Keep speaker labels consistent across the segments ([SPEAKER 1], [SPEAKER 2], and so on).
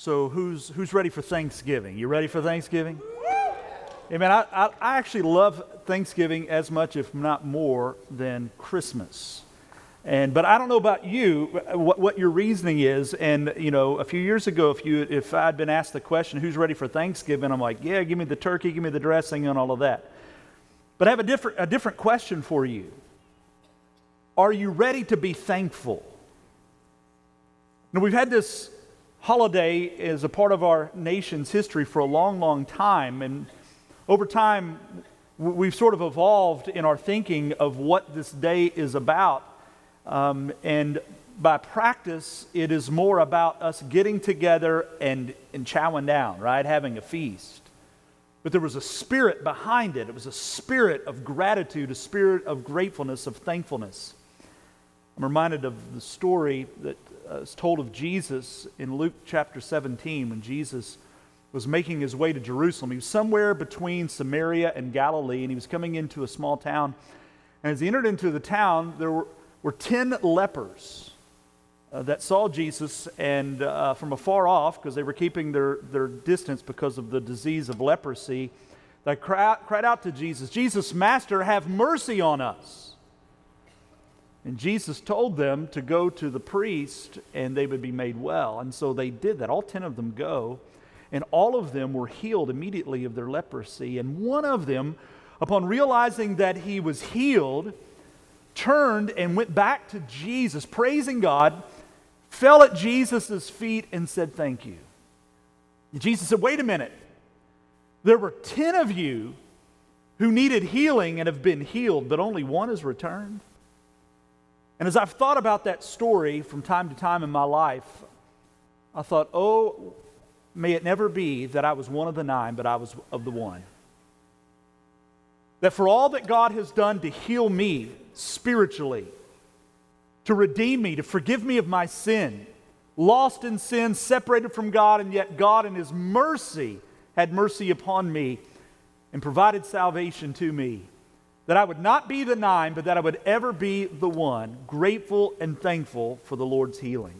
[SPEAKER 1] So who's who's ready for Thanksgiving? You ready for Thanksgiving? Amen. I, I, I actually love Thanksgiving as much, if not more, than Christmas. And but I don't know about you, what, what your reasoning is. And you know, a few years ago, if you if I'd been asked the question, "Who's ready for Thanksgiving?" I'm like, "Yeah, give me the turkey, give me the dressing, and all of that." But I have a different a different question for you. Are you ready to be thankful? Now we've had this holiday is a part of our nation's history for a long, long time. And over time, we've sort of evolved in our thinking of what this day is about. Um, and by practice, it is more about us getting together and, and chowing down, right? Having a feast. But there was a spirit behind it. It was a spirit of gratitude, a spirit of gratefulness, of thankfulness. I'm reminded of the story that is told of Jesus in Luke chapter 17 when Jesus was making his way to Jerusalem. He was somewhere between Samaria and Galilee, and he was coming into a small town. And as he entered into the town, there were, were 10 lepers uh, that saw Jesus and uh, from afar off, because they were keeping their, their distance because of the disease of leprosy, they cried out to Jesus, Jesus, Master, have mercy on us. And Jesus told them to go to the priest and they would be made well. And so they did that. All 10 of them go. And all of them were healed immediately of their leprosy. And one of them, upon realizing that he was healed, turned and went back to Jesus, praising God, fell at Jesus' feet, and said, Thank you. And Jesus said, Wait a minute. There were 10 of you who needed healing and have been healed, but only one has returned. And as I've thought about that story from time to time in my life, I thought, oh, may it never be that I was one of the nine, but I was of the one. That for all that God has done to heal me spiritually, to redeem me, to forgive me of my sin, lost in sin, separated from God, and yet God in His mercy had mercy upon me and provided salvation to me that I would not be the nine, but that I would ever be the one, grateful and thankful for the Lord's healing.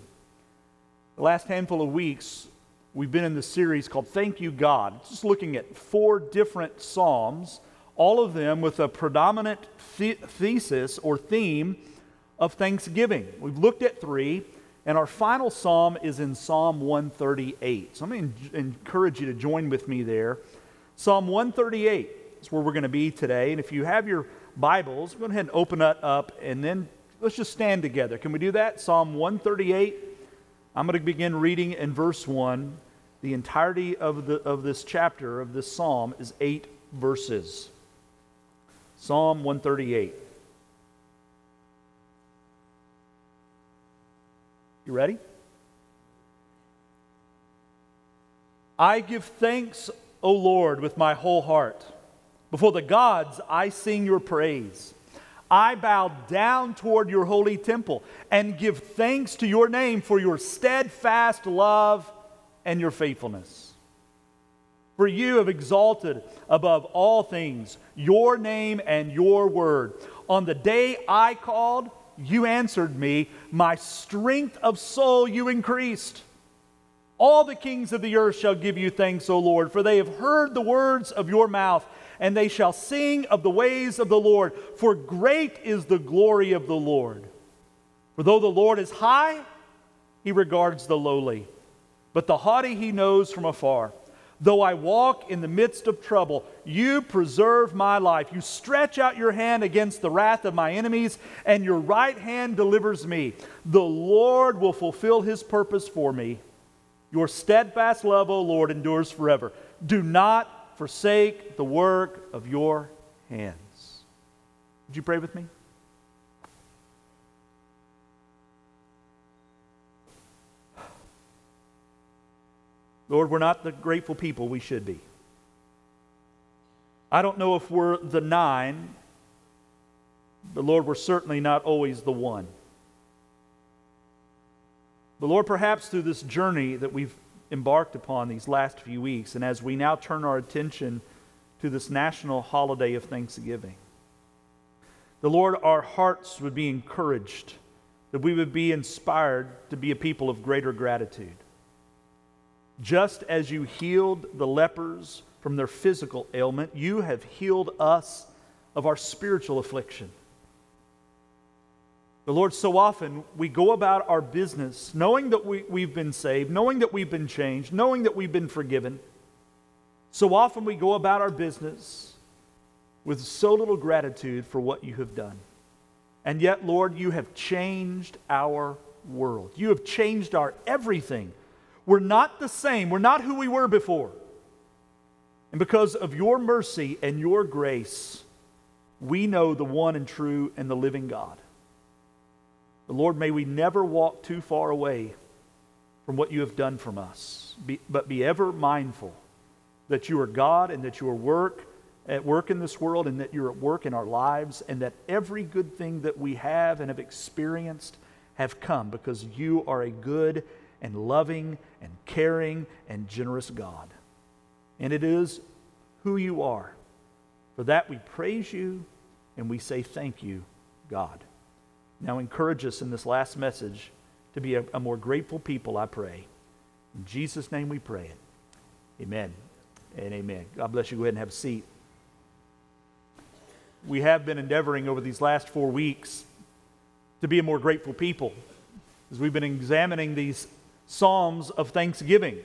[SPEAKER 1] The last handful of weeks, we've been in the series called Thank You God, just looking at four different Psalms, all of them with a predominant the- thesis or theme of thanksgiving. We've looked at three, and our final Psalm is in Psalm 138. So I'm going to encourage you to join with me there. Psalm 138 is where we're going to be today. And if you have your Bibles, go ahead and open that up and then let's just stand together. Can we do that? Psalm 138. I'm going to begin reading in verse 1. The entirety of, the, of this chapter, of this psalm, is eight verses. Psalm 138. You ready? I give thanks, O Lord, with my whole heart. Before the gods, I sing your praise. I bow down toward your holy temple and give thanks to your name for your steadfast love and your faithfulness. For you have exalted above all things your name and your word. On the day I called, you answered me. My strength of soul you increased. All the kings of the earth shall give you thanks, O Lord, for they have heard the words of your mouth and they shall sing of the ways of the Lord, for great is the glory of the Lord. For though the Lord is high, he regards the lowly, but the haughty he knows from afar. Though I walk in the midst of trouble, you preserve my life. You stretch out your hand against the wrath of my enemies, and your right hand delivers me. The Lord will fulfill his purpose for me. Your steadfast love, O Lord, endures forever. Do not forsake the work of your hands. Would you pray with me? Lord, we're not the grateful people we should be. I don't know if we're the nine, but Lord, we're certainly not always the one. But Lord, perhaps through this journey that we've embarked upon these last few weeks, and as we now turn our attention to this national holiday of Thanksgiving. The Lord, our hearts would be encouraged, that we would be inspired to be a people of greater gratitude. Just as you healed the lepers from their physical ailment, you have healed us of our spiritual affliction. The Lord, so often we go about our business knowing that we, we've been saved, knowing that we've been changed, knowing that we've been forgiven. So often we go about our business with so little gratitude for what you have done. And yet, Lord, you have changed our world. You have changed our everything. We're not the same. We're not who we were before. And because of your mercy and your grace, we know the one and true and the living God. The Lord, may we never walk too far away from what you have done from us, be, but be ever mindful that you are God and that you are work at work in this world and that you're at work in our lives and that every good thing that we have and have experienced have come because you are a good and loving and caring and generous God. And it is who you are. For that we praise you and we say thank you, God. Now encourage us in this last message to be a, a more grateful people, I pray. In Jesus' name we pray it. Amen and amen. God bless you. Go ahead and have a seat we have been endeavoring over these last four weeks to be a more grateful people as we've been examining these Psalms of Thanksgiving.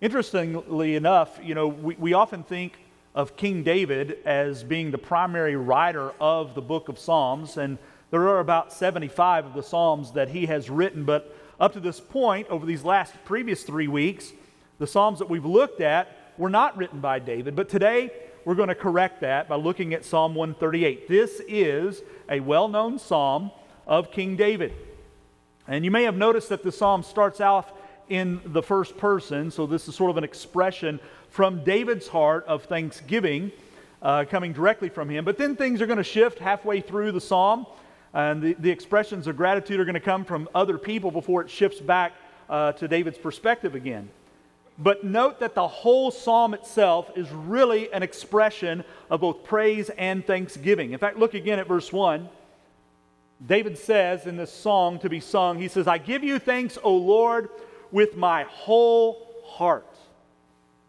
[SPEAKER 1] Interestingly enough, you know, we, we often think of King David as being the primary writer of the book of Psalms, and there are about 75 of the Psalms that he has written, but up to this point, over these last previous three weeks, the Psalms that we've looked at were not written by David. But today, we're going to correct that by looking at Psalm 138. This is a well known psalm of King David. And you may have noticed that the psalm starts off in the first person, so this is sort of an expression from David's heart of thanksgiving uh, coming directly from him. But then things are going to shift halfway through the psalm, and the, the expressions of gratitude are going to come from other people before it shifts back uh, to David's perspective again. But note that the whole psalm itself is really an expression of both praise and thanksgiving. In fact, look again at verse 1. David says in this song to be sung, he says, I give you thanks, O Lord, with my whole heart.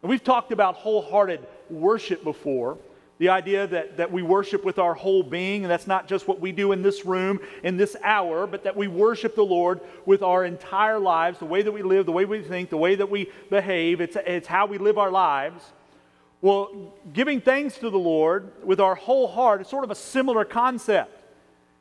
[SPEAKER 1] And we've talked about wholehearted worship before. The idea that, that we worship with our whole being, and that's not just what we do in this room, in this hour, but that we worship the Lord with our entire lives, the way that we live, the way we think, the way that we behave. It's, it's how we live our lives. Well, giving thanks to the Lord with our whole heart is sort of a similar concept.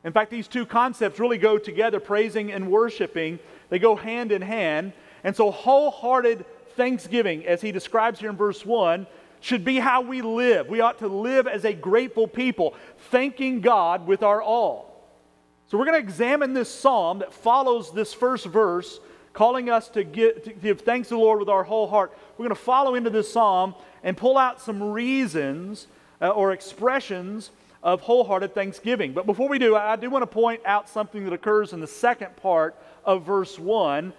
[SPEAKER 1] In fact, these two concepts really go together praising and worshiping, they go hand in hand. And so, wholehearted thanksgiving, as he describes here in verse 1, should be how we live. We ought to live as a grateful people, thanking God with our all. So we're going to examine this psalm that follows this first verse, calling us to give, to give thanks to the Lord with our whole heart. We're going to follow into this psalm and pull out some reasons uh, or expressions of wholehearted thanksgiving. But before we do, I do want to point out something that occurs in the second part of verse 1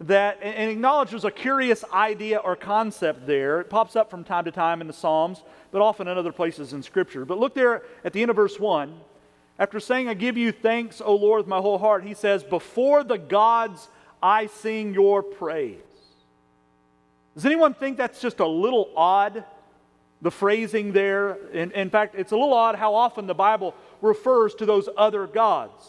[SPEAKER 1] that and acknowledge there's a curious idea or concept there. It pops up from time to time in the Psalms, but often in other places in Scripture. But look there at the end of verse 1. After saying, I give you thanks, O Lord, with my whole heart, he says, Before the gods I sing your praise. Does anyone think that's just a little odd? The phrasing there. In, in fact, it's a little odd how often the Bible refers to those other gods.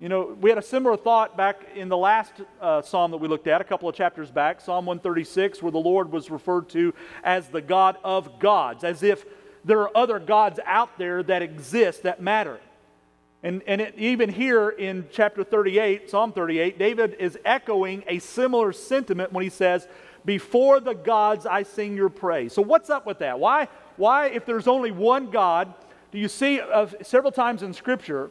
[SPEAKER 1] You know, we had a similar thought back in the last uh, psalm that we looked at a couple of chapters back, Psalm 136, where the Lord was referred to as the God of gods, as if there are other gods out there that exist that matter. And, and it, even here in chapter 38, Psalm 38, David is echoing a similar sentiment when he says, Before the gods I sing your praise. So, what's up with that? Why, why if there's only one God, do you see uh, several times in Scripture?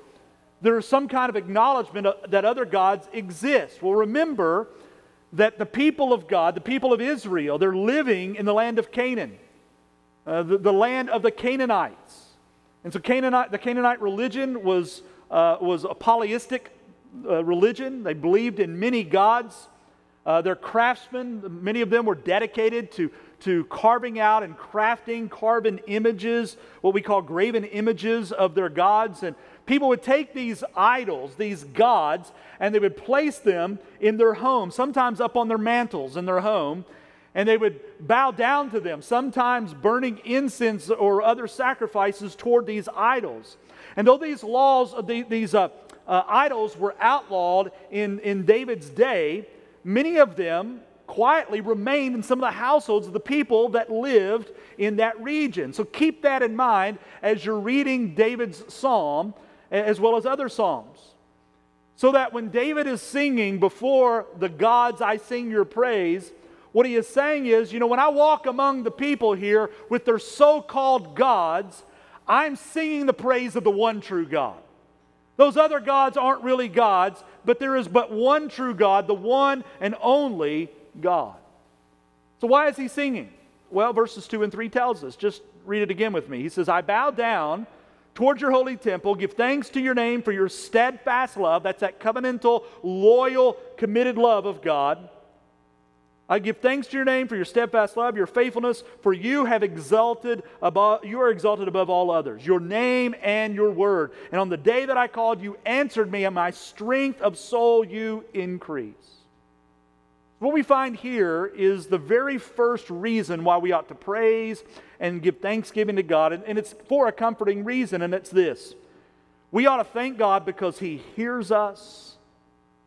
[SPEAKER 1] There is some kind of acknowledgement that other gods exist. Well, remember that the people of God, the people of Israel, they're living in the land of Canaan, uh, the, the, land of the Canaanites. And so Canaanite, the Canaanite religion was, uh, was a polytheistic uh, religion. They believed in many gods. Uh, their craftsmen, many of them were dedicated to, to carving out and crafting carven images, what we call graven images of their gods. And People would take these idols, these gods, and they would place them in their home, sometimes up on their mantles in their home, and they would bow down to them, sometimes burning incense or other sacrifices toward these idols. And though these laws, these uh, uh, idols were outlawed in, in David's day, many of them quietly remained in some of the households of the people that lived in that region. So keep that in mind as you're reading David's psalm as well as other psalms. So that when David is singing before the gods, I sing your praise, what he is saying is, you know, when I walk among the people here with their so called gods, I'm singing the praise of the one true God. Those other gods aren't really gods, but there is but one true God, the one and only God. So, why is he singing? Well, verses 2 and 3 tells us. Just read it again with me. He says, I bow down towards your holy temple, give thanks to your name for your steadfast love. That's that covenantal, loyal, committed love of God. I give thanks to your name for your steadfast love, your faithfulness, for you have exalted above you are exalted above all others. Your name and your word. And on the day that I called, you answered me, and my strength of soul you increase. What we find here is the very first reason why we ought to praise and give thanksgiving to God, and, and it's for a comforting reason, and it's this. We ought to thank God because He hears us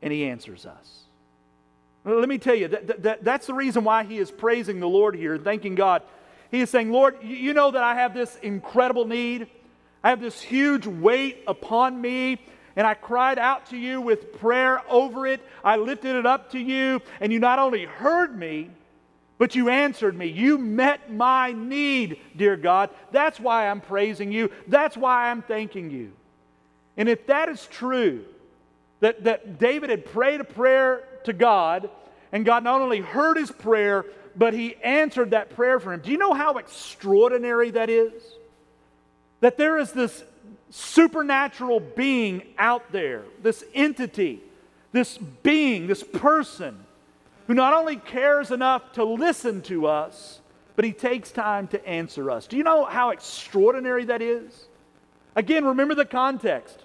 [SPEAKER 1] and He answers us. Let me tell you, that, that, that's the reason why he is praising the Lord here, thanking God. He is saying, Lord, you know that I have this incredible need. I have this huge weight upon me, and I cried out to you with prayer over it. I lifted it up to you, and you not only heard me, but you answered me. You met my need, dear God. That's why I'm praising you. That's why I'm thanking you. And if that is true, that, that David had prayed a prayer to God, and God not only heard his prayer, but he answered that prayer for him. Do you know how extraordinary that is? That there is this supernatural being out there, this entity, this being, this person, who not only cares enough to listen to us, but he takes time to answer us. Do you know how extraordinary that is? Again, remember the context.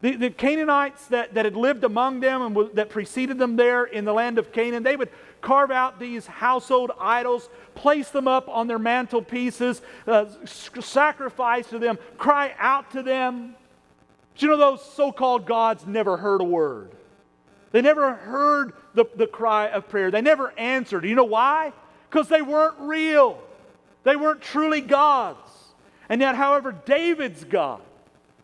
[SPEAKER 1] The, the Canaanites that, that had lived among them and w- that preceded them there in the land of Canaan, they would carve out these household idols, place them up on their mantelpieces, uh, sacrifice to them, cry out to them. But you know, those so called gods never heard a word. They never heard the, the cry of prayer. They never answered. You know why? Because they weren't real. They weren't truly gods. And yet, however, David's God,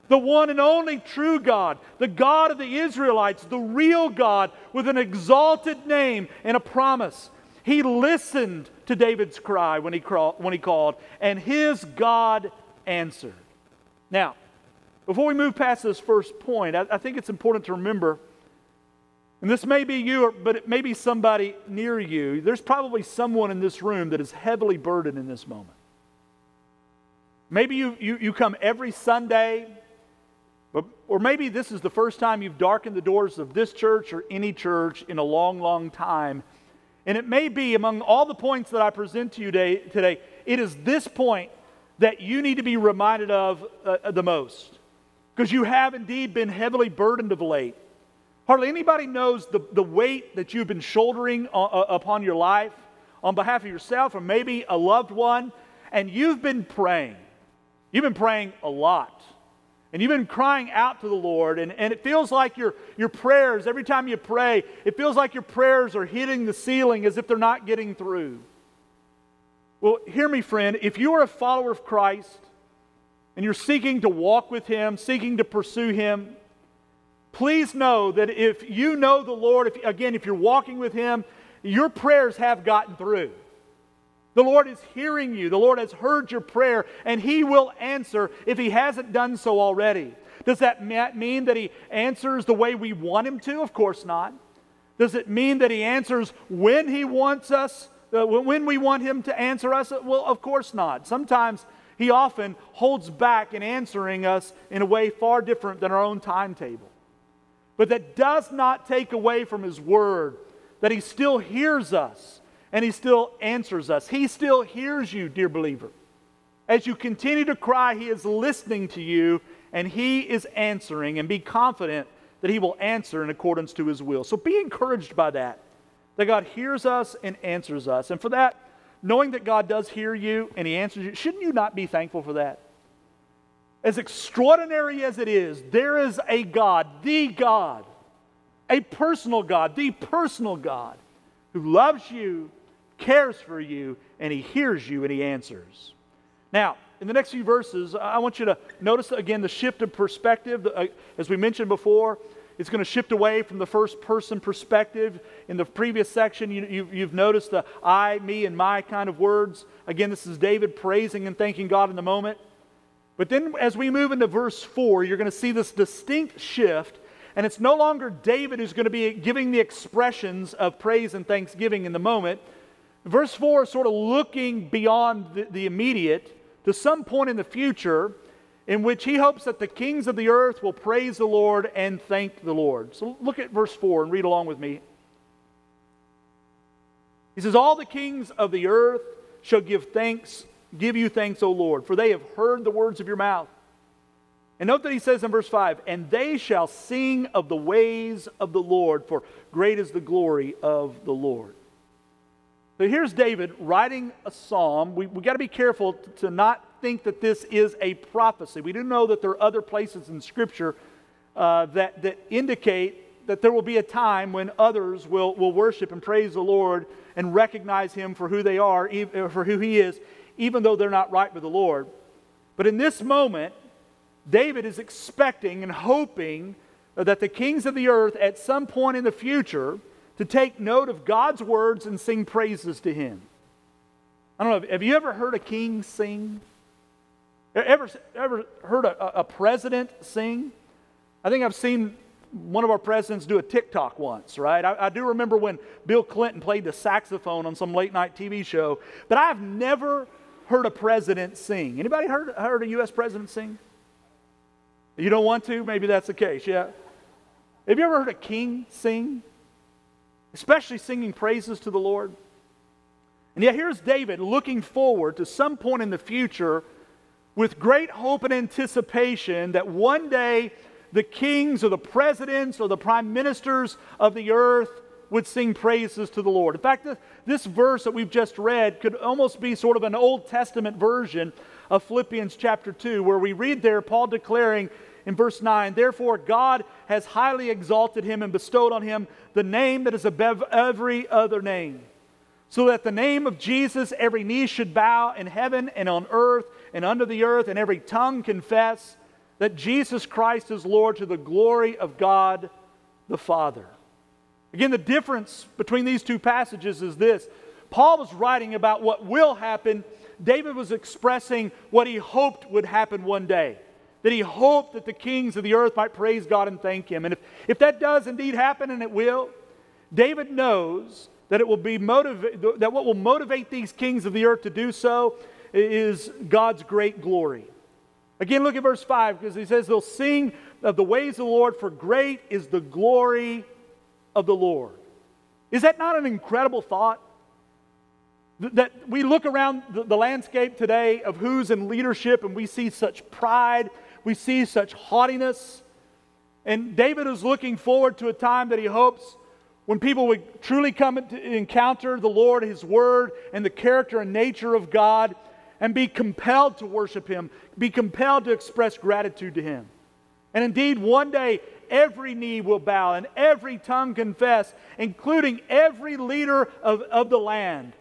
[SPEAKER 1] the one and only true God, the God of the Israelites, the real God with an exalted name and a promise. He listened to David's cry when he, when he called, and his God answered. Now, before we move past this first point, I, I think it's important to remember, and this may be you, but it may be somebody near you. There's probably someone in this room that is heavily burdened in this moment. Maybe you, you, you come every Sunday but, or maybe this is the first time you've darkened the doors of this church or any church in a long, long time. And it may be among all the points that I present to you today, today it is this point that you need to be reminded of uh, the most. Because you have indeed been heavily burdened of late. Hardly anybody knows the, the weight that you've been shouldering uh, uh, upon your life on behalf of yourself or maybe a loved one. And you've been praying. You've been praying a lot and you've been crying out to the Lord, and, and it feels like your, your prayers, every time you pray, it feels like your prayers are hitting the ceiling as if they're not getting through. Well, hear me, friend. If you are a follower of Christ and you're seeking to walk with Him, seeking to pursue Him, please know that if you know the Lord, if, again, if you're walking with Him, your prayers have gotten through. The Lord is hearing you. The Lord has heard your prayer, and He will answer if He hasn't done so already. Does that mean that He answers the way we want Him to? Of course not. Does it mean that He answers when He wants us, uh, when we want Him to answer us? Well, of course not. Sometimes He often holds back in answering us in a way far different than our own timetable. But that does not take away from His Word that He still hears us and He still answers us. He still hears you, dear believer. As you continue to cry, He is listening to you and He is answering, and be confident that He will answer in accordance to His will. So be encouraged by that, that God hears us and answers us. And for that, knowing that God does hear you and He answers you, shouldn't you not be thankful for that? As extraordinary as it is, there is a God, the God, a personal God, the personal God, who loves you, cares for you, and He hears you and He answers. Now, in the next few verses, I want you to notice again the shift of perspective. Uh, as we mentioned before, it's going to shift away from the first person perspective. In the previous section, you, have noticed the I, me, and my kind of words. Again, this is David praising and thanking God in the moment. But then as we move into verse 4, you're going to see this distinct shift. And it's no longer David who's going to be giving the expressions of praise and thanksgiving in the moment. Verse 4 is sort of looking beyond the, the immediate to some point in the future in which he hopes that the kings of the earth will praise the Lord and thank the Lord. So look at verse 4 and read along with me. He says, All the kings of the earth shall give thanks, give you thanks, O Lord, for they have heard the words of your mouth. And note that he says in verse 5, And they shall sing of the ways of the Lord, for great is the glory of the Lord. So here's David writing a psalm. We, we got to be careful to not think that this is a prophecy. We do know that there are other places in Scripture uh, that, that indicate that there will be a time when others will, will worship and praise the Lord and recognize Him for who they are, for who He is, even though they're not right with the Lord. But in this moment, David is expecting and hoping that the kings of the earth at some point in the future to take note of God's words and sing praises to Him. I don't know, have you ever heard a king sing? Ever, ever heard a, a president sing? I think I've seen one of our presidents do a TikTok once, right? I, I, do remember when Bill Clinton played the saxophone on some late night TV show, but I've never heard a president sing. Anybody heard, heard a U.S. president sing? You don't want to? Maybe that's the case, yeah. Have you ever heard a king sing? Especially singing praises to the Lord. And yet, here's David looking forward to some point in the future with great hope and anticipation that one day the kings or the presidents or the prime ministers of the earth would sing praises to the Lord. In fact, this verse that we've just read could almost be sort of an Old Testament version of Philippians chapter 2, where we read there Paul declaring, in verse 9, therefore God has highly exalted him and bestowed on him the name that is above every other name, so that the name of Jesus every knee should bow in heaven and on earth and under the earth, and every tongue confess that Jesus Christ is Lord to the glory of God the Father. Again, the difference between these two passages is this Paul was writing about what will happen. David was expressing what he hoped would happen one day that he hoped that the kings of the earth might praise God and thank him. And if, if that does indeed happen, and it will, David knows that it will be motiva- that what will motivate these kings of the earth to do so is God's great glory. Again, look at verse 5 because he says they'll sing of the ways of the Lord, for great is the glory of the Lord. Is that not an incredible thought? That we look around the, the landscape today of who's in leadership and we see such pride we see such haughtiness. And David is looking forward to a time that he hopes when people would truly come to encounter the Lord, His Word, and the character and nature of God, and be compelled to worship Him, be compelled to express gratitude to Him. And indeed, one day, every knee will bow and every tongue confess, including every leader of, of the land.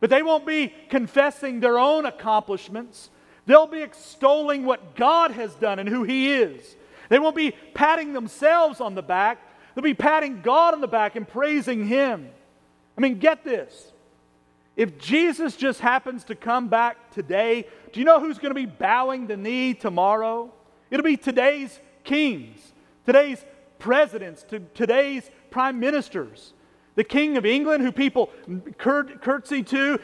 [SPEAKER 1] But they won't be confessing their own accomplishments. They'll be extolling what God has done and who He is. They won't be patting themselves on the back, they'll be patting God on the back and praising Him. I mean, get this. If Jesus just happens to come back today, do you know who's going to be bowing the knee tomorrow? It'll be today's kings, today's presidents, to today's prime ministers the King of England, who people curtsy to,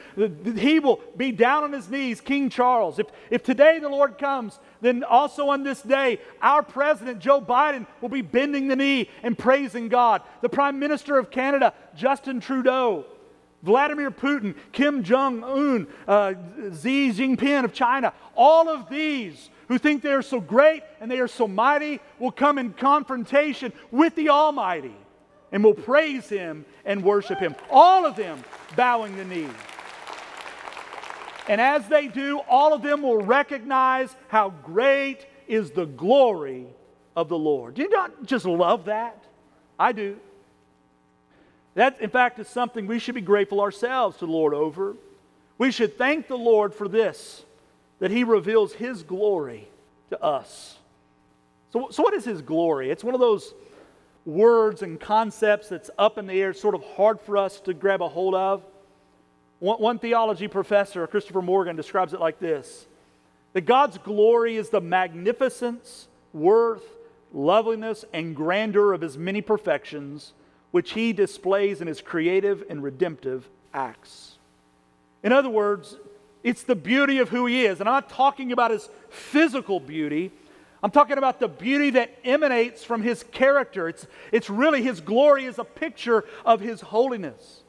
[SPEAKER 1] he will be down on his knees, King Charles. If, if today the Lord comes, then also on this day, our President, Joe Biden, will be bending the knee and praising God. The Prime Minister of Canada, Justin Trudeau, Vladimir Putin, Kim Jong un, uh, Xi Jinping of China, all of these who think they are so great and they are so mighty will come in confrontation with the Almighty and will praise Him and worship Him. All of them bowing the knee. And as they do, all of them will recognize how great is the glory of the Lord. Do you not just love that? I do. That, in fact, is something we should be grateful ourselves to the Lord over. We should thank the Lord for this, that He reveals His glory to us. So, so what is His glory? It's one of those words and concepts that's up in the air, sort of hard for us to grab a hold of. One, one theology professor, Christopher Morgan, describes it like this that God's glory is the magnificence, worth, loveliness, and grandeur of His many perfections which he displays in his creative and redemptive acts. In other words, it's the beauty of who he is. And I'm not talking about his physical beauty. I'm talking about the beauty that emanates from his character. It's, it's really his glory is a picture of his holiness.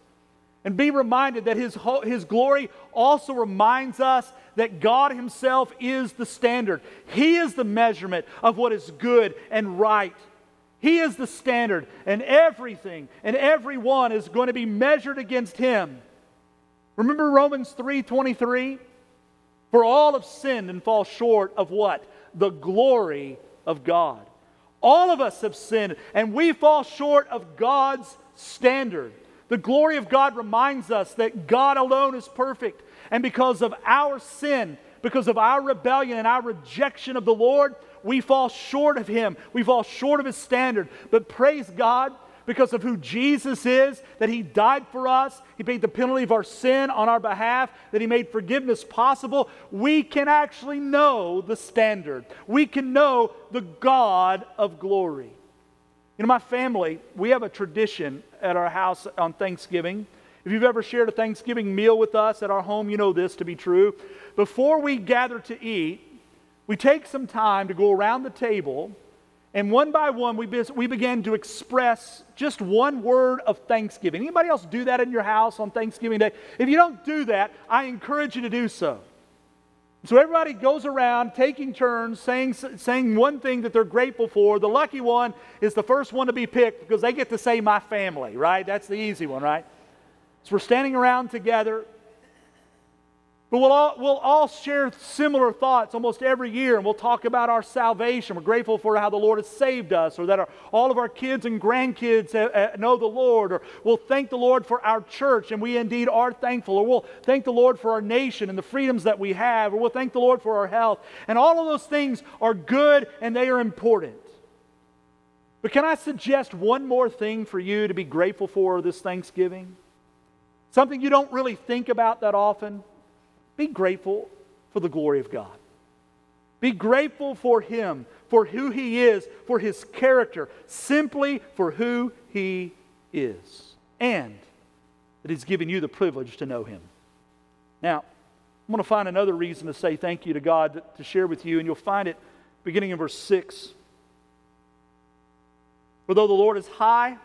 [SPEAKER 1] And be reminded that his, his glory also reminds us that God himself is the standard. He is the measurement of what is good and right he is the standard, and everything and everyone is going to be measured against him. Remember Romans 3:23? For all have sinned and fall short of what? The glory of God. All of us have sinned, and we fall short of God's standard. The glory of God reminds us that God alone is perfect, and because of our sin, because of our rebellion and our rejection of the Lord, we fall short of Him. We fall short of His standard. But praise God because of who Jesus is, that He died for us, He paid the penalty of our sin on our behalf, that He made forgiveness possible, we can actually know the standard. We can know the God of glory. You know, my family, we have a tradition at our house on Thanksgiving. If you've ever shared a Thanksgiving meal with us at our home, you know this to be true. Before we gather to eat, we take some time to go around the table, and one by one, we, be, we begin to express just one word of thanksgiving. Anybody else do that in your house on Thanksgiving Day? If you don't do that, I encourage you to do so. So everybody goes around taking turns saying, saying one thing that they're grateful for. The lucky one is the first one to be picked because they get to say my family, right? That's the easy one, right? So we're standing around together. But we'll all, we'll all share similar thoughts almost every year, and we'll talk about our salvation. We're grateful for how the Lord has saved us, or that our, all of our kids and grandkids have, know the Lord, or we'll thank the Lord for our church, and we indeed are thankful, or we'll thank the Lord for our nation and the freedoms that we have, or we'll thank the Lord for our health. And all of those things are good and they are important. But can I suggest one more thing for you to be grateful for this Thanksgiving? Something you don't really think about that often? Be grateful for the glory of God. Be grateful for Him, for who He is, for His character, simply for who He is, and that He's given you the privilege to know Him. Now, I'm going to find another reason to say thank you to God to share with you, and you'll find it beginning in verse 6. For though the Lord is high,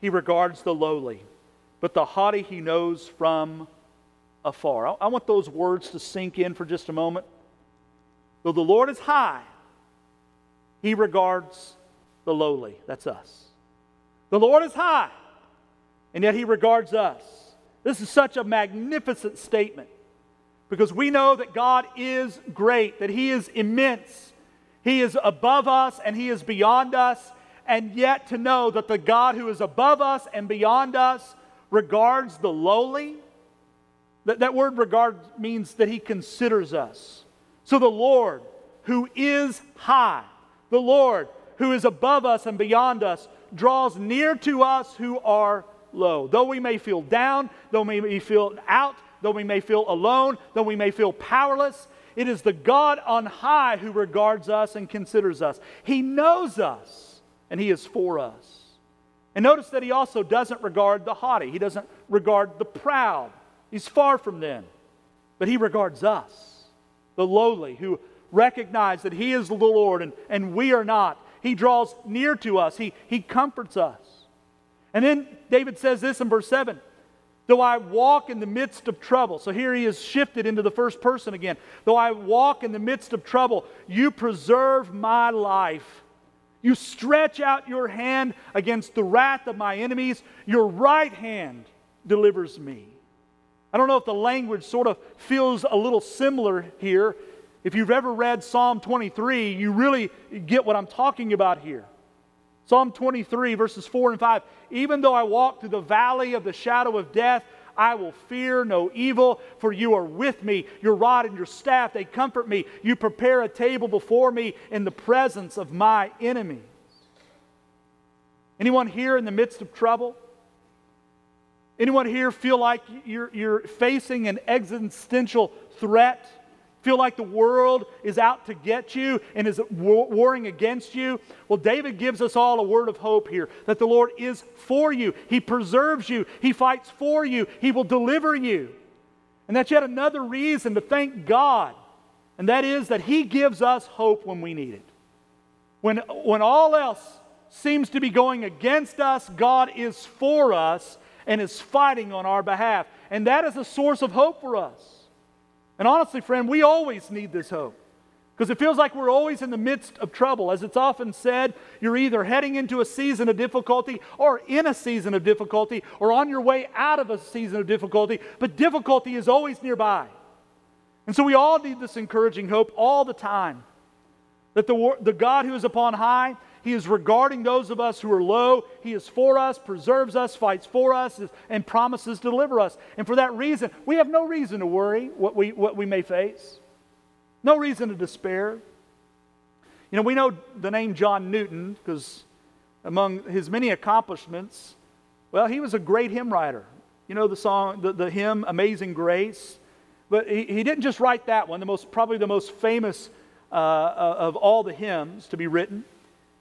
[SPEAKER 1] He regards the lowly, but the haughty He knows from afar. I, I want those words to sink in for just a moment. Though the Lord is high, he regards the lowly. That's us. The Lord is high, and yet he regards us. This is such a magnificent statement because we know that God is great, that he is immense. He is above us and he is beyond us. And yet to know that the God who is above us and beyond us regards the lowly that, that word regard means that he considers us. So the Lord, who is high, the Lord, who is above us and beyond us, draws near to us who are low. Though we may feel down, though we may feel out, though we may feel alone, though we may feel powerless, it is the God on high who regards us and considers us. He knows us, and He is for us. And notice that He also doesn't regard the haughty, He doesn't regard the proud. He's far from them. But he regards us, the lowly, who recognize that he is the Lord and, and we are not. He draws near to us, he, he comforts us. And then David says this in verse 7 Though I walk in the midst of trouble. So here he is shifted into the first person again. Though I walk in the midst of trouble, you preserve my life. You stretch out your hand against the wrath of my enemies. Your right hand delivers me. I don't know if the language sort of feels a little similar here. If you've ever read Psalm 23, you really get what I'm talking about here. Psalm 23, verses 4 and 5. Even though I walk through the valley of the shadow of death, I will fear no evil, for you are with me. Your rod and your staff, they comfort me. You prepare a table before me in the presence of my enemies. Anyone here in the midst of trouble? Anyone here feel like you're, you're facing an existential threat? feel like the world is out to get you and is warring against you? Well, David gives us all a word of hope here that the Lord is for you. He preserves you, He fights for you, He will deliver you. And that's yet another reason to thank God, and that is that He gives us hope when we need it. When, when all else seems to be going against us, God is for us and is fighting on our behalf. And that is a source of hope for us. And honestly, friend, we always need this hope because it feels like we're always in the midst of trouble. As it's often said, you're either heading into a season of difficulty or in a season of difficulty or on your way out of a season of difficulty, but difficulty is always nearby. And so we all need this encouraging hope all the time that the, the God who is upon high he is regarding those of us who are low. He is for us, preserves us, fights for us, and promises to deliver us. And for that reason, we have no reason to worry what we, what we may face, no reason to despair. You know, we know the name John Newton because among his many accomplishments, well, he was a great hymn writer. You know the song, the, the hymn Amazing Grace? But he, he didn't just write that one, the most, probably the most famous uh, of all the hymns to be written.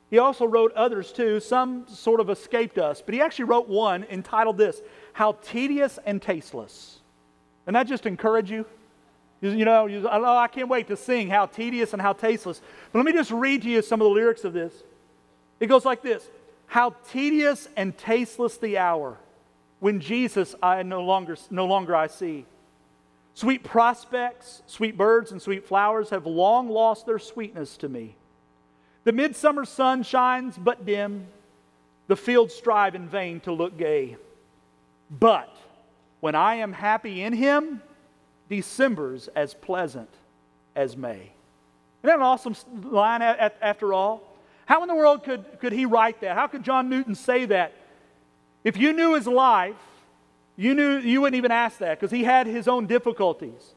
[SPEAKER 1] He also wrote others too. Some sort of escaped us, but he actually wrote one entitled this How Tedious and Tasteless. And that just encourage you? You know, you, oh, I can't wait to sing How Tedious and How Tasteless. But let me just read to you some of the lyrics of this. It goes like this How tedious and tasteless the hour when Jesus I no longer, no longer I see. Sweet prospects, sweet birds, and sweet flowers have long lost their sweetness to me. The midsummer sun shines but dim. The fields strive in vain to look gay. But when I am happy in Him, December's as pleasant as May. Isn't that an awesome line after all? How in the world could, could he write that? How could John Newton say that? If you knew his life, you, knew, you wouldn't even ask that because he had his own difficulties.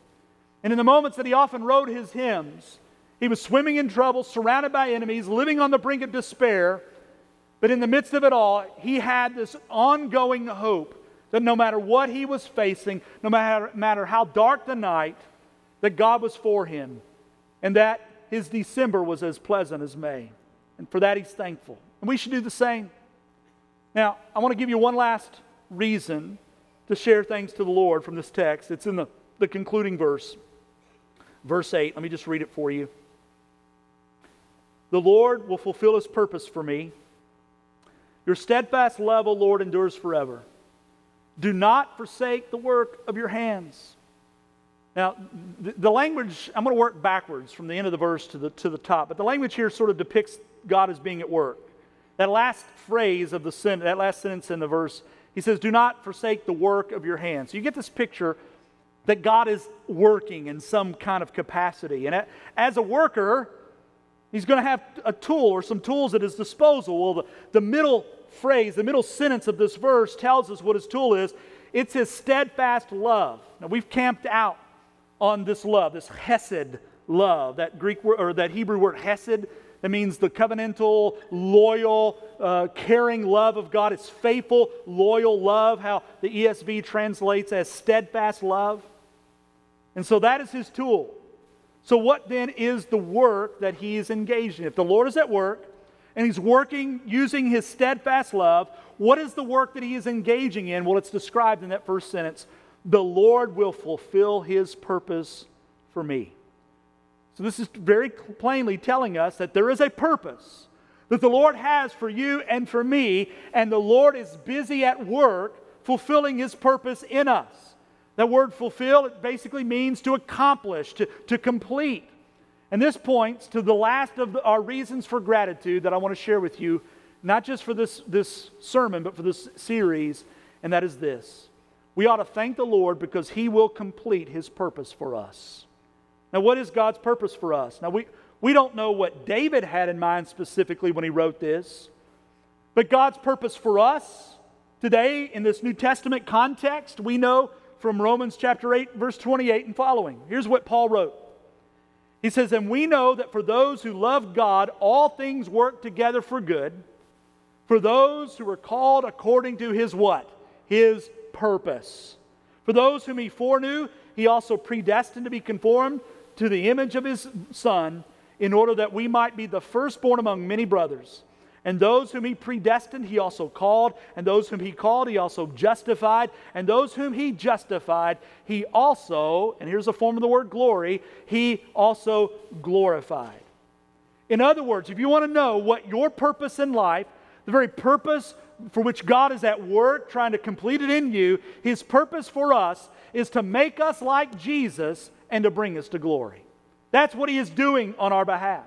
[SPEAKER 1] And in the moments that he often wrote his hymns, he was swimming in trouble, surrounded by enemies, living on the brink of despair. But in the midst of it all, he had this ongoing hope that no matter what he was facing, no matter, matter how dark the night, that God was for him and that his December was as pleasant as May. And for that, he's thankful. And we should do the same. Now, I want to give you one last reason to share thanks to the Lord from this text. It's in the, the concluding verse, verse 8. Let me just read it for you. The Lord will fulfill his purpose for me. Your steadfast love, O Lord, endures forever. Do not forsake the work of your hands. Now, the, language, I'm going to work backwards from the end of the verse to the, to the top, but the language here sort of depicts God as being at work. That last phrase of the sentence, that last sentence in the verse, he says, Do not forsake the work of your hands. So you get this picture that God is working in some kind of capacity. And as a worker, He's going to have a tool or some tools at his disposal. Well, the, the middle phrase, the middle sentence of this verse tells us what his tool is. It's his steadfast love. Now, we've camped out on this love, this hesed love, that Greek word, or that Hebrew word hesed. That means the covenantal, loyal, uh, caring love of God. It's faithful, loyal love, how the ESV translates as steadfast love. And so that is his tool. So, what then is the work that he is engaged in? If the Lord is at work and he's working using his steadfast love, what is the work that he is engaging in? Well, it's described in that first sentence the Lord will fulfill his purpose for me. So, this is very plainly telling us that there is a purpose that the Lord has for you and for me, and the Lord is busy at work fulfilling His purpose in us. That word fulfill, it basically means to accomplish, to, to complete. And this points to the last of the, our reasons for gratitude that I want to share with you, not just for this, this sermon, but for this series, and that is this. We ought to thank the Lord because He will complete His purpose for us. Now, what is God's purpose for us? Now, we, we don't know what David had in mind specifically when he wrote this, but God's purpose for us today in this New Testament context, we know from Romans chapter 8, verse 28 and following. Here's what Paul wrote. He says, And we know that for those who love God, all things work together for good, for those who are called according to his what? His purpose. For those whom he foreknew, he also predestined to be conformed to the image of his Son, in order that we might be the firstborn among many brothers. And those whom he predestined, he also called. And those whom he called, he also justified. And those whom he justified, he also, and here's a form of the word glory, he also glorified. In other words, if you want to know what your purpose in life, the very purpose for which God is at work trying to complete it in you, his purpose for us is to make us like Jesus and to bring us to glory. That's what he is doing on our behalf.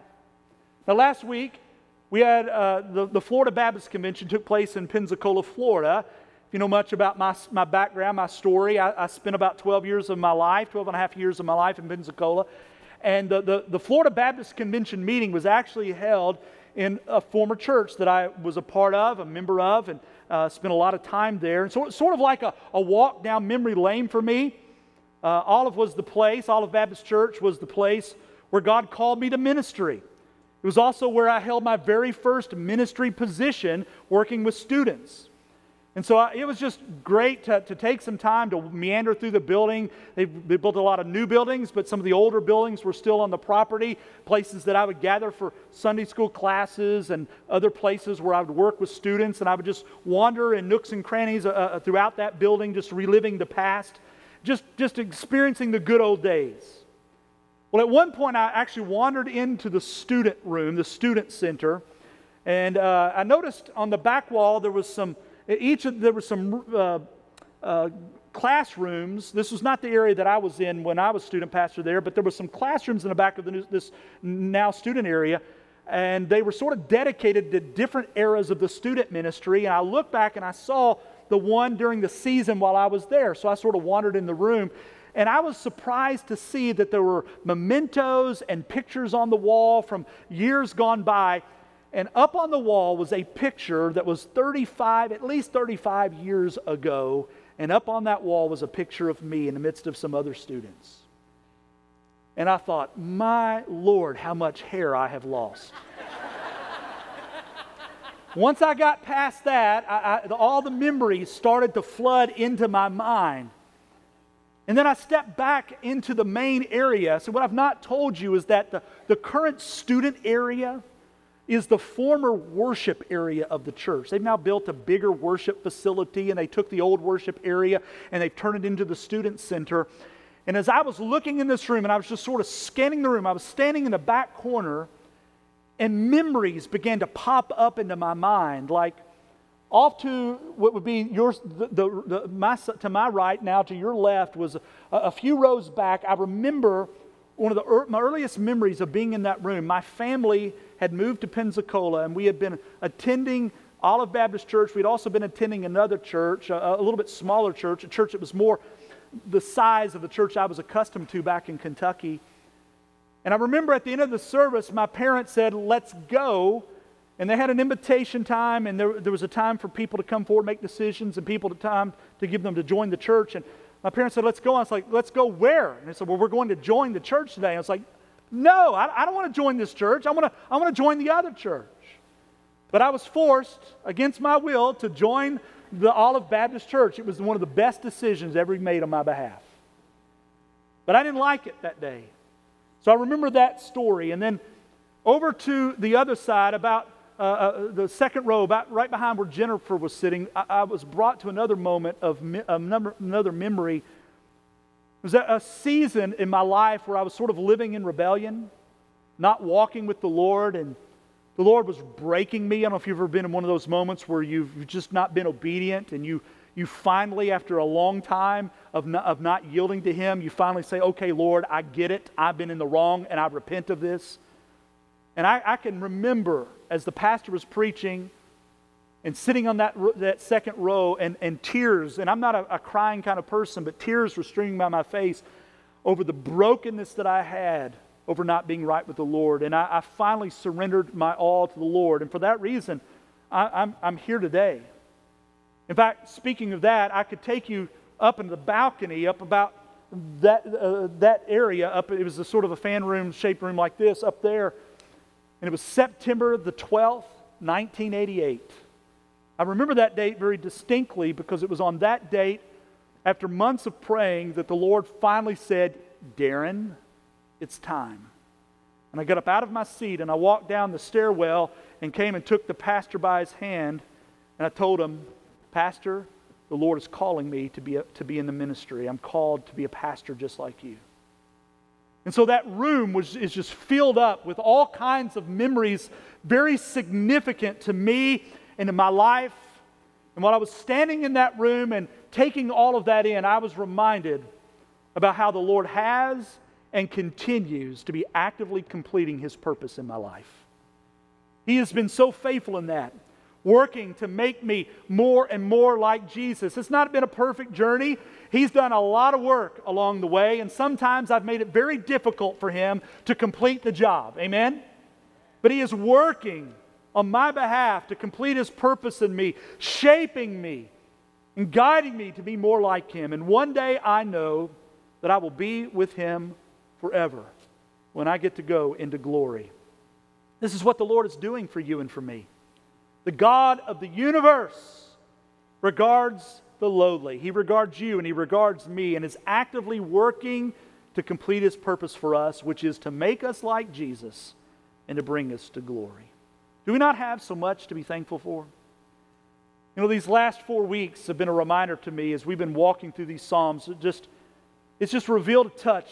[SPEAKER 1] Now, last week, we had uh, the, the Florida Baptist Convention took place in Pensacola, Florida. If you know much about my, my background, my story, I, I spent about 12 years of my life, 12 and a half years of my life in Pensacola. And the, the, the Florida Baptist Convention meeting was actually held in a former church that I was a part of, a member of, and uh, spent a lot of time there. And so, it's sort of like a, a walk down memory lane for me. Uh, Olive was the place, Olive Baptist Church was the place where God called me to ministry. It was also where I held my very first ministry position working with students. And so I, it was just great to, to, take some time to meander through the building. They, they, built a lot of new buildings, but some of the older buildings were still on the property, places that I would gather for Sunday school classes and other places where I would work with students. And I would just wander in nooks and crannies uh, uh throughout that building, just reliving the past just, just experiencing the good old days. Well, at one point, I actually wandered into the student room, the student center, and uh, I noticed on the back wall there was some, each of, there were some uh, uh, classrooms. This was not the area that I was in when I was student pastor there, but there were some classrooms in the back of the new, this now student area, and they were sort of dedicated to different eras of the student ministry. And I looked back and I saw the one during the season while I was there. So I sort of wandered in the room. And I was surprised to see that there were mementos and pictures on the wall from years gone by. And up on the wall was a picture that was 35, at least 35 years ago. And up on that wall was a picture of me in the midst of some other students. And I thought, my Lord, how much hair I have lost. Once I got past that, I, I, all the memories started to flood into my mind. And then I stepped back into the main area. So, what I've not told you is that the, the current student area is the former worship area of the church. They've now built a bigger worship facility, and they took the old worship area and they've turned it into the student center. And as I was looking in this room and I was just sort of scanning the room, I was standing in the back corner and memories began to pop up into my mind like off to what would be yours the, the, the, my, to my right now to your left was a, a few rows back. I remember one of the my earliest memories of being in that room. My family had moved to pensacola and we had been attending olive baptist church. We'd also been attending another church a, a little bit smaller church a church that was more the size of the church i was accustomed to back in kentucky. And I remember at the end of the service, my parents said, Let's go. And they had an invitation time, and there, there was a time for people to come forward, make decisions, and people to time to give them to join the church. And my parents said, Let's go. I was like, Let's go where? And they said, Well, we're going to join the church today. I was like, No, I, I don't want to join this church. I want to I want to join the other church. But I was forced, against my will, to join the Olive Baptist Church. It was one of the best decisions ever made on my behalf. But I didn't like it that day. So I remember that story. And then over to the other side, about uh, uh, the second row, about right behind where Jennifer was sitting, I, I was brought to another moment of me, number, another memory. It was a, a season in my life where I was sort of living in rebellion, not walking with the Lord, and the Lord was breaking me. I don't know if you've ever been in one of those moments where you've just not been obedient and you, you finally, after a long time of of not yielding to Him, you finally say, Okay, Lord, I get it. I've been in the wrong and I repent of this. And I, I can remember as the pastor was preaching and sitting on that, that second row and, and tears, and I'm not a, a crying kind of person, but tears were streaming by my face over the brokenness that I had over not being right with the Lord. And I, I finally surrendered my all to the Lord. And for that reason, I, I'm, I'm here today. In fact, speaking of that, I could take you up into the balcony, up about that, uh, that area. Up, it was a sort of a fan room, shaped room like this, up there. And it was September the 12th, 1988. I remember that date very distinctly because it was on that date, after months of praying, that the Lord finally said, Darren, it's time. And I got up out of my seat and I walked down the stairwell and came and took the pastor by his hand and I told him, Pastor, the Lord is calling me to be, a, to be in the ministry. I'm called to be a pastor just like you. And so that room was, is just filled up with all kinds of memories, very significant to me and to my life. And while I was standing in that room and taking all of that in, I was reminded about how the Lord has and continues to be actively completing his purpose in my life. He has been so faithful in that working to make me more and more like Jesus. It's not been a perfect journey. He's done a lot of work along the way, and sometimes I've made it very difficult for him to complete the job. Amen? But he is working on my behalf to complete his purpose in me, shaping me and guiding me to be more like him. And one day I know that I will be with him forever when I get to go into glory. This is what the Lord is doing for you and for me. The God of the universe regards the lowly. He regards you and He regards me and is actively working to complete His purpose for us, which is to make us like Jesus and to bring us to glory. Do we not have so much to be thankful for? You know, these last four weeks have been a reminder to me as we've been walking through these Psalms. It just, it's just revealed a touch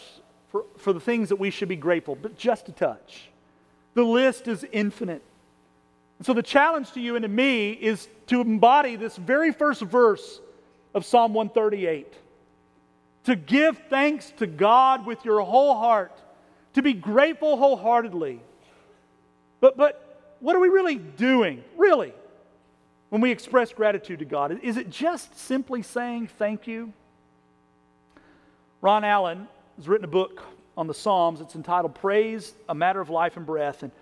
[SPEAKER 1] for, for the things that we should be grateful, but just a touch. The list is infinite. So the challenge to you and to me is to embody this very first verse of Psalm 138 to give thanks to God with your whole heart, to be grateful wholeheartedly. But, but what are we really doing, really, when we express gratitude to God? Is it just simply saying thank you? Ron Allen has written a book on the Psalms. It's entitled Praise, a Matter of Life and Breath. And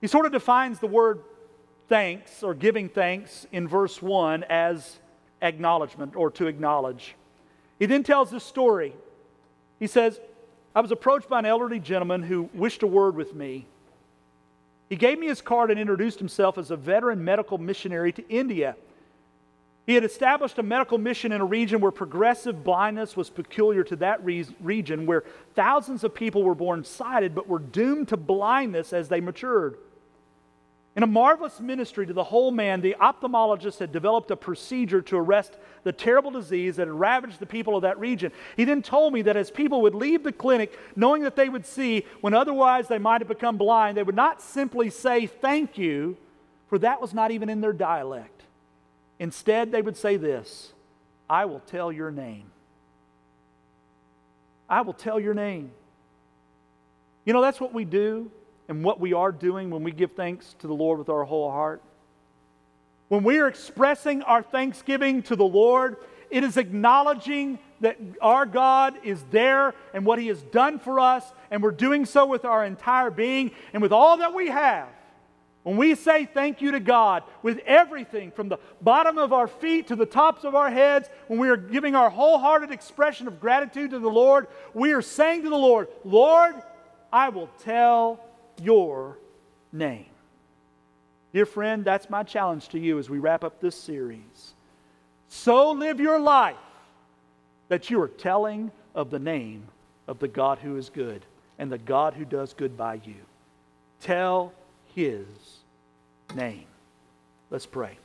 [SPEAKER 1] he sort of defines the word thanks or giving thanks in verse 1 as acknowledgement or to acknowledge. He then tells this story. He says, I was approached by an elderly gentleman who wished a word with me. He gave me his card and introduced himself as a veteran medical missionary to India. He had established a medical mission in a region where progressive blindness was peculiar to that re- region, where thousands of people were born sighted but were doomed to blindness as they matured. In a marvelous ministry to the whole man, the ophthalmologist had developed a procedure to arrest the terrible disease that had ravaged the people of that region. He then told me that as people would leave the clinic knowing that they would see when otherwise they might have become blind, they would not simply say thank you, for that was not even in their dialect. Instead, they would say this I will tell your name. I will tell your name. You know, that's what we do and what we are doing when we give thanks to the Lord with our whole heart. When we are expressing our thanksgiving to the Lord, it is acknowledging that our God is there and what He has done for us, and we're doing so with our entire being and with all that we have. When we say thank you to God with everything from the bottom of our feet to the tops of our heads, when we are giving our wholehearted expression of gratitude to the Lord, we are saying to the Lord, Lord, I will tell your name. Dear friend, that's my challenge to you as we wrap up this series. So live your life that you are telling of the name of the God who is good and the God who does good by you. Tell his name. Let's pray.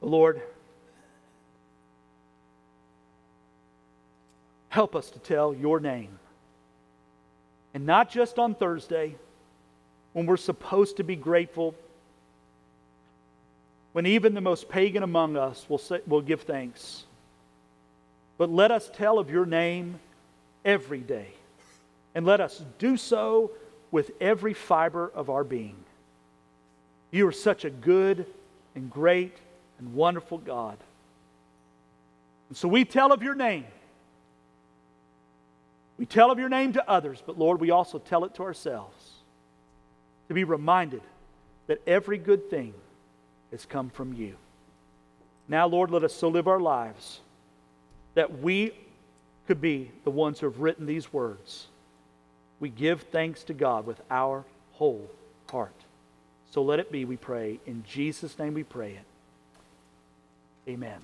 [SPEAKER 1] Lord, help us to tell your name and not just on Thursday when we're supposed to be grateful, when even the most pagan among us will, say, will give thanks. But let us tell of your name every day, and let us do so with every fiber of our being. You are such a good and great and wonderful God. And so we tell of your name. We tell of your name to others, but Lord, we also tell it to ourselves to be reminded that every good thing has come from you. Now, Lord, let us so live our lives that we could be the ones who have written these words. We give thanks to God with our whole heart. So let it be, we pray. In Jesus' name we pray it. Amen.